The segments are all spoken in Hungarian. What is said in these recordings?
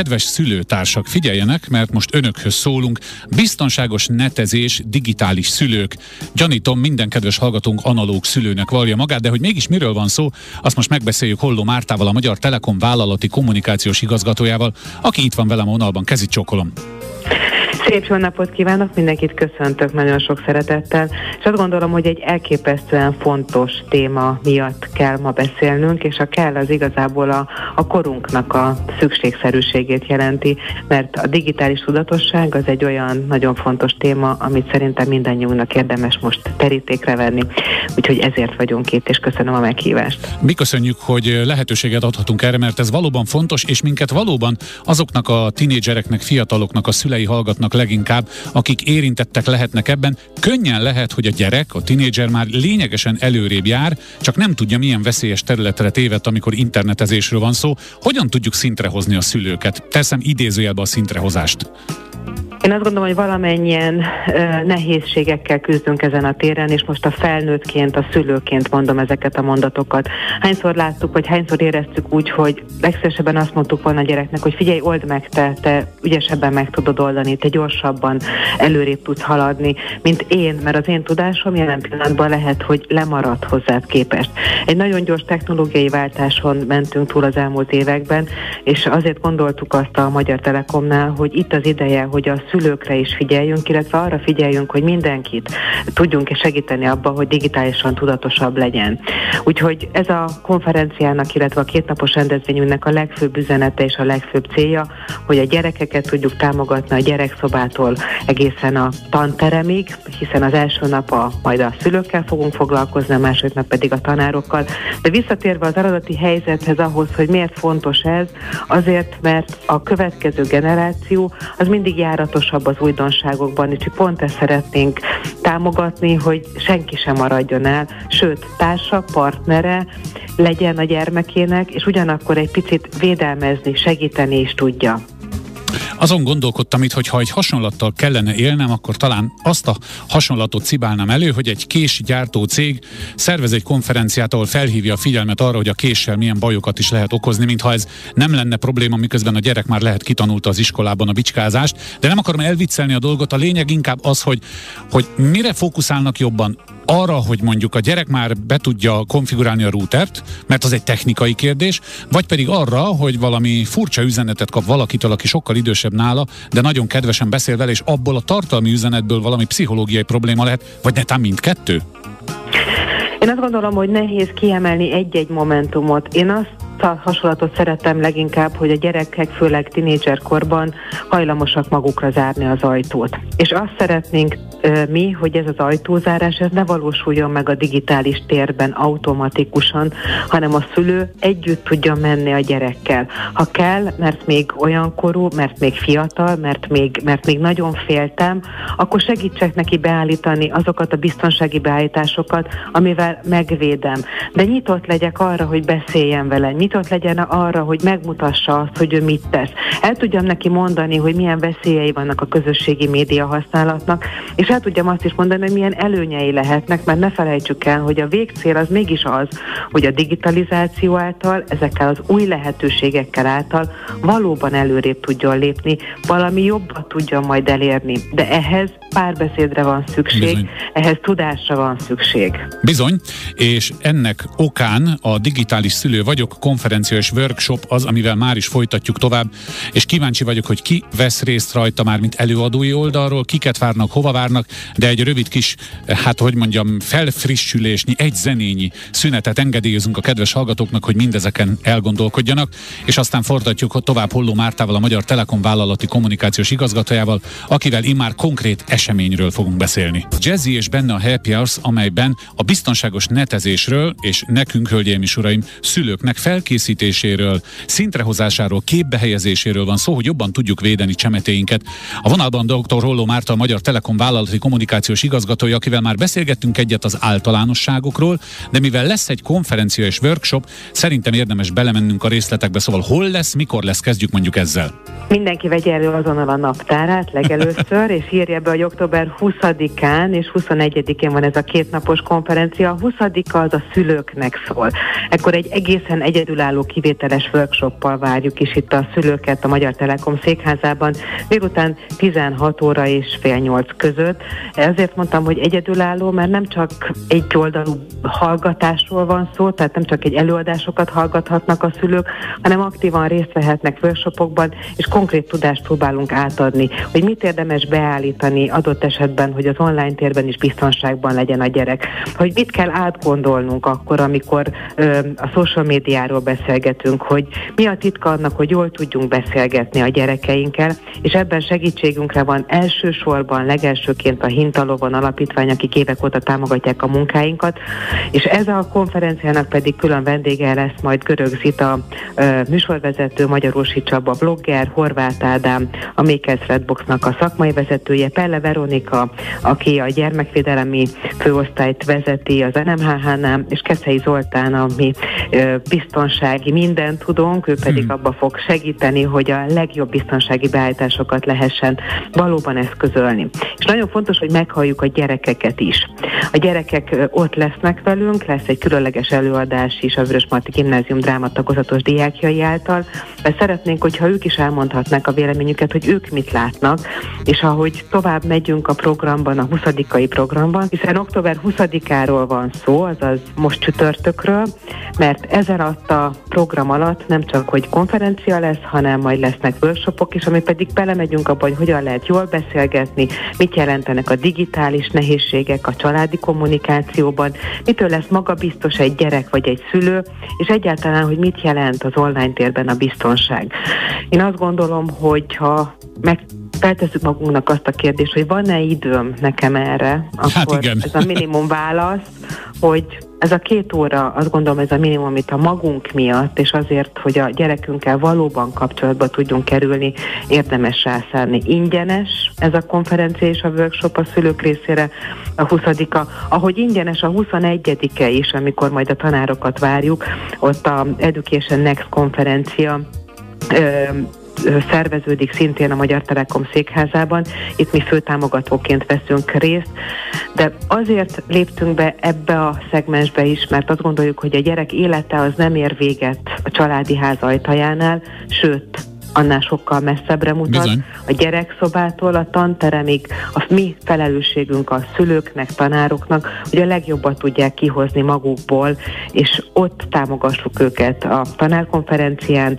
Kedves szülőtársak, figyeljenek, mert most önökhöz szólunk. Biztonságos netezés, digitális szülők. Gyanítom, minden kedves hallgatónk analóg szülőnek valja magát, de hogy mégis miről van szó, azt most megbeszéljük Holló Mártával, a Magyar Telekom vállalati kommunikációs igazgatójával, aki itt van velem a vonalban. Kezit csókolom. Szép jó napot kívánok, mindenkit köszöntök nagyon sok szeretettel, és azt gondolom, hogy egy elképesztően fontos téma miatt kell ma beszélnünk, és a kell az igazából a, a korunknak a szükségszerűségét jelenti, mert a digitális tudatosság az egy olyan nagyon fontos téma, amit szerintem mindannyiunknak érdemes most terítékre venni. Úgyhogy ezért vagyunk itt, és köszönöm a meghívást. Mi köszönjük, hogy lehetőséget adhatunk erre, mert ez valóban fontos, és minket valóban azoknak a tinédzsereknek, fiataloknak, a szülei hallgatnak leginkább, akik érintettek lehetnek ebben. Könnyen lehet, hogy a gyerek, a tinédzser már lényegesen előrébb jár, csak nem tudja, milyen veszélyes területre tévedt, amikor internetezésről van szó. Hogyan tudjuk szintre hozni a szülőket? Teszem idézőjelbe a szintrehozást. Én azt gondolom, hogy valamennyien nehézségekkel küzdünk ezen a téren, és most a felnőttként, a szülőként mondom ezeket a mondatokat. Hányszor láttuk, vagy hányszor éreztük úgy, hogy legszívesebben azt mondtuk volna a gyereknek, hogy figyelj, old meg te, te ügyesebben meg tudod oldani, te gyorsabban előrébb tudsz haladni, mint én, mert az én tudásom jelen pillanatban lehet, hogy lemarad hozzád képest. Egy nagyon gyors technológiai váltáson mentünk túl az elmúlt években, és azért gondoltuk azt a Magyar Telekomnál, hogy itt az ideje, hogy a szülőkre is figyeljünk, illetve arra figyeljünk, hogy mindenkit tudjunk segíteni abban, hogy digitálisan tudatosabb legyen. Úgyhogy ez a konferenciának, illetve a kétnapos rendezvényünknek a legfőbb üzenete és a legfőbb célja, hogy a gyerekeket tudjuk támogatni a gyerekszobától egészen a tanteremig, hiszen az első nap a, majd a szülőkkel fogunk foglalkozni, a második nap pedig a tanárokkal. De visszatérve az eredeti helyzethez ahhoz, hogy miért fontos ez, azért, mert a következő generáció az mindig járatos tudatosabb az újdonságokban, és pont ezt szeretnénk támogatni, hogy senki sem maradjon el, sőt, társa, partnere legyen a gyermekének, és ugyanakkor egy picit védelmezni, segíteni is tudja. Azon gondolkodtam itt, hogy ha egy hasonlattal kellene élnem, akkor talán azt a hasonlatot cibálnám elő, hogy egy késgyártó cég szervez egy konferenciát, ahol felhívja a figyelmet arra, hogy a késsel milyen bajokat is lehet okozni, mintha ez nem lenne probléma, miközben a gyerek már lehet kitanulta az iskolában a bicskázást. De nem akarom elviccelni a dolgot, a lényeg inkább az, hogy, hogy mire fókuszálnak jobban arra, hogy mondjuk a gyerek már be tudja konfigurálni a routert, mert az egy technikai kérdés, vagy pedig arra, hogy valami furcsa üzenetet kap valakitől, aki sokkal idősebb nála, de nagyon kedvesen beszél vele, és abból a tartalmi üzenetből valami pszichológiai probléma lehet, vagy netán mindkettő? Én azt gondolom, hogy nehéz kiemelni egy-egy momentumot. Én azt hasonlatot szeretem leginkább, hogy a gyerekek, főleg tinédzserkorban hajlamosak magukra zárni az ajtót. És azt szeretnénk mi, hogy ez az ajtózárás ez ne valósuljon meg a digitális térben automatikusan, hanem a szülő együtt tudja menni a gyerekkel. Ha kell, mert még olyan korú, mert még fiatal, mert még, mert még nagyon féltem, akkor segítsek neki beállítani azokat a biztonsági beállításokat, amivel megvédem. De nyitott legyek arra, hogy beszéljen vele, nyitott legyen arra, hogy megmutassa azt, hogy ő mit tesz. El tudjam neki mondani, hogy milyen veszélyei vannak a közösségi média használatnak, és el tudjam azt is mondani, hogy milyen előnyei lehetnek, mert ne felejtsük el, hogy a végcél az mégis az, hogy a digitalizáció által, ezekkel az új lehetőségekkel által valóban előrébb tudjon lépni, valami jobbat tudjon majd elérni. De ehhez párbeszédre van szükség, Bizony. ehhez tudásra van szükség. Bizony, és ennek okán a Digitális Szülő vagyok konferencia és workshop az, amivel már is folytatjuk tovább, és kíváncsi vagyok, hogy ki vesz részt rajta már, mint előadói oldalról, kiket várnak, hova várnak, de egy rövid kis, hát hogy mondjam, felfrissülésnyi, egy zenényi szünetet engedélyezünk a kedves hallgatóknak, hogy mindezeken elgondolkodjanak, és aztán fordítjuk tovább Holló Mártával, a Magyar Telekom vállalati kommunikációs igazgatójával, akivel immár konkrét eseményről fogunk beszélni. Jazzy és benne a Happy Hours, amelyben a biztonságos netezésről és nekünk, hölgyeim és uraim, szülőknek felkészítéséről, szintrehozásáról, képbehelyezéséről van szó, hogy jobban tudjuk védeni csemetéinket. A vonalban dr. Holló Márta, a Magyar Telekom vállalati kommunikációs igazgatója, akivel már beszélgettünk egyet az általánosságokról, de mivel lesz egy konferencia és workshop, szerintem érdemes belemennünk a részletekbe, szóval hol lesz, mikor lesz, kezdjük mondjuk ezzel. Mindenki vegye elő azonnal a naptárát legelőször, és írja be, hogy október 20-án és 21-én van ez a kétnapos konferencia. A 20 az a szülőknek szól. Ekkor egy egészen egyedülálló kivételes workshoppal várjuk is itt a szülőket a Magyar Telekom székházában, délután 16 óra és fél nyolc között. Ezért mondtam, hogy egyedülálló, mert nem csak egy oldalú hallgatásról van szó, tehát nem csak egy előadásokat hallgathatnak a szülők, hanem aktívan részt vehetnek workshopokban, és konkrét tudást próbálunk átadni, hogy mit érdemes beállítani adott esetben, hogy az online térben is biztonságban legyen a gyerek, hogy mit kell átgondolnunk akkor, amikor ö, a social médiáról beszélgetünk, hogy mi a titka annak, hogy jól tudjunk beszélgetni a gyerekeinkkel, és ebben segítségünkre van elsősorban, legelsőként a Hintalovon alapítvány, akik évek óta támogatják a munkáinkat, és ez a konferenciának pedig külön vendége lesz majd Görög Zita, műsorvezető, Magyarósi Csaba, blogger, Horváth Ádám, a Makers Redboxnak a szakmai vezetője, Pelle Veronika, aki a gyermekvédelemi főosztályt vezeti az NMHH-nál, és Keszei Zoltán, ami biztonsági mindent tudunk, ő pedig hmm. abba fog segíteni, hogy a legjobb biztonsági beállításokat lehessen valóban eszközölni. És nagyon fontos, hogy meghalljuk a gyerekeket is. A gyerekek ott lesznek velünk, lesz egy különleges előadás is a Vörös Marti Gimnázium drámatagozatos diákjai által, mert szeretnénk, hogyha ők is elmondhatnák a véleményüket, hogy ők mit látnak, és ahogy tovább megyünk a programban, a 20 programban, hiszen október 20-áról van szó, azaz most csütörtökről, mert ezen alatt a program alatt nem csak, hogy konferencia lesz, hanem majd lesznek workshopok is, ami pedig belemegyünk abba, hogy hogyan lehet jól beszélgetni, mit jelentenek a digitális nehézségek a családi kommunikációban, mitől lesz magabiztos egy gyerek vagy egy szülő, és egyáltalán, hogy mit jelent az online térben a biztonság. Én azt gondolom, hogy ha meg feltesszük magunknak azt a kérdést, hogy van-e időm nekem erre, hát akkor hát igen. ez a minimum válasz, hogy ez a két óra, azt gondolom, ez a minimum, amit a magunk miatt, és azért, hogy a gyerekünkkel valóban kapcsolatba tudjunk kerülni, érdemes rászállni. Ingyenes ez a konferencia és a workshop a szülők részére a 20-a, ahogy ingyenes a 21-e is, amikor majd a tanárokat várjuk, ott a Education Next konferencia szerveződik szintén a Magyar Telekom székházában. Itt mi főtámogatóként veszünk részt, de azért léptünk be ebbe a szegmensbe is, mert azt gondoljuk, hogy a gyerek élete az nem ér véget a családi ház ajtajánál, sőt, annál sokkal messzebbre mutat. Bizony. A gyerekszobától a tanteremig a mi felelősségünk a szülőknek, tanároknak, hogy a legjobbat tudják kihozni magukból, és ott támogassuk őket a tanárkonferencián,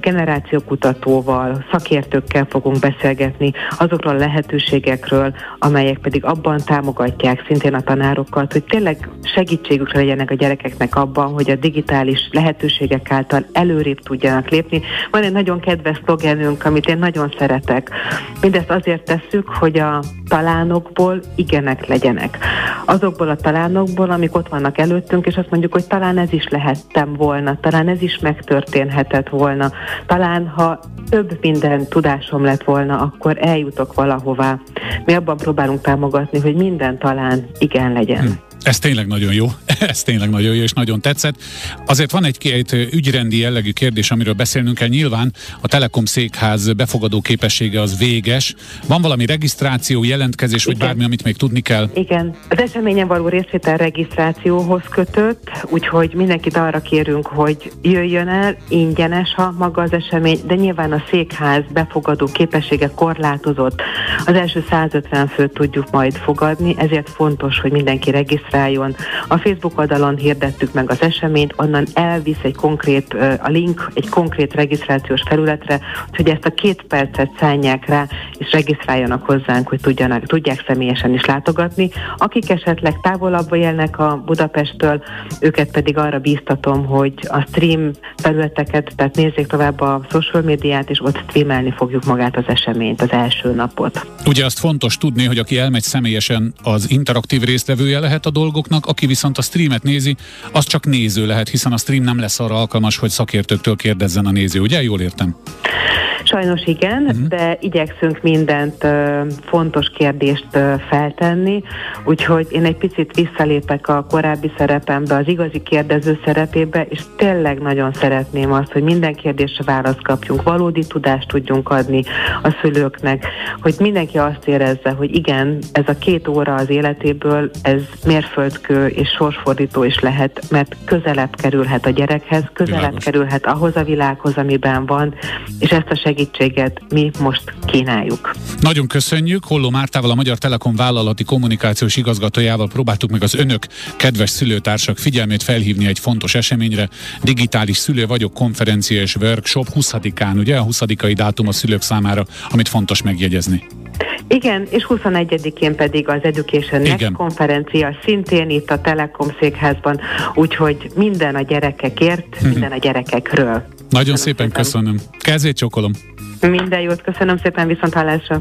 generációkutatóval, szakértőkkel fogunk beszélgetni azokról a lehetőségekről, amelyek pedig abban támogatják szintén a tanárokat, hogy tényleg segítségükre legyenek a gyerekeknek abban, hogy a digitális lehetőségek által előrébb tudjanak lépni. Van egy nagyon kedves szlogenünk, amit én nagyon szeretek. Mindezt azért tesszük, hogy a talánokból igenek legyenek. Azokból a talánokból, amik ott vannak előttünk, és azt mondjuk, hogy talán ez is lehettem volna, talán ez is megtörténhetett volna, talán ha több minden tudásom lett volna, akkor eljutok valahová. Mi abban próbálunk támogatni, hogy minden talán igen legyen. Hmm. Ez tényleg nagyon jó, ez tényleg nagyon jó, és nagyon tetszett. Azért van egy-két ügyrendi jellegű kérdés, amiről beszélnünk kell. Nyilván a Telekom székház befogadó képessége az véges. Van valami regisztráció, jelentkezés, Igen. vagy bármi, amit még tudni kell? Igen. Az eseményen való részvétel regisztrációhoz kötött, úgyhogy mindenkit arra kérünk, hogy jöjjön el, ingyenes ha maga az esemény, de nyilván a székház befogadó képessége korlátozott. Az első 150 főt tudjuk majd fogadni, ezért fontos, hogy mindenki regisztráljon regisztráljon. A Facebook oldalon hirdettük meg az eseményt, onnan elvisz egy konkrét, a link egy konkrét regisztrációs felületre, hogy ezt a két percet szállják rá, és regisztráljanak hozzánk, hogy tudjanak, tudják személyesen is látogatni. Akik esetleg távolabb élnek a Budapesttől, őket pedig arra bíztatom, hogy a stream felületeket, tehát nézzék tovább a social médiát, és ott streamelni fogjuk magát az eseményt, az első napot. Ugye azt fontos tudni, hogy aki elmegy személyesen, az interaktív résztvevője lehet a dolgoknak, aki viszont a streamet nézi, az csak néző lehet, hiszen a stream nem lesz arra alkalmas, hogy szakértőktől kérdezzen a néző, ugye? Jól értem? Sajnos igen, uh-huh. de igyekszünk mindent fontos kérdést feltenni, úgyhogy én egy picit visszalépek a korábbi szerepembe, az igazi kérdező szerepébe, és tényleg nagyon szeretném azt, hogy minden kérdésre választ kapjunk, valódi tudást tudjunk adni a szülőknek, hogy mindenki azt érezze, hogy igen, ez a két óra az életéből, ez mérföldkő és sorsfordító is lehet, mert közelebb kerülhet a gyerekhez, közelebb Világos. kerülhet ahhoz a világhoz, amiben van, és ezt a segítséget mi most kínáljuk. Nagyon köszönjük. Holló Mártával, a Magyar Telekom vállalati kommunikációs igazgatójával próbáltuk meg az önök kedves szülőtársak figyelmét felhívni egy fontos eseményre. Digitális szülő vagyok konferencia és workshop 20-án, ugye? A 20 dátum a szülők számára, amit fontos megjegyezni. Igen, és 21-én pedig az Education Next Igen. konferencia szintén itt a Telekom székházban, úgyhogy minden a gyerekekért, uh-huh. minden a gyerekekről. Nagyon köszönöm szépen, szépen köszönöm. Kezét csokolom. Minden jót, köszönöm szépen, viszont hallásra.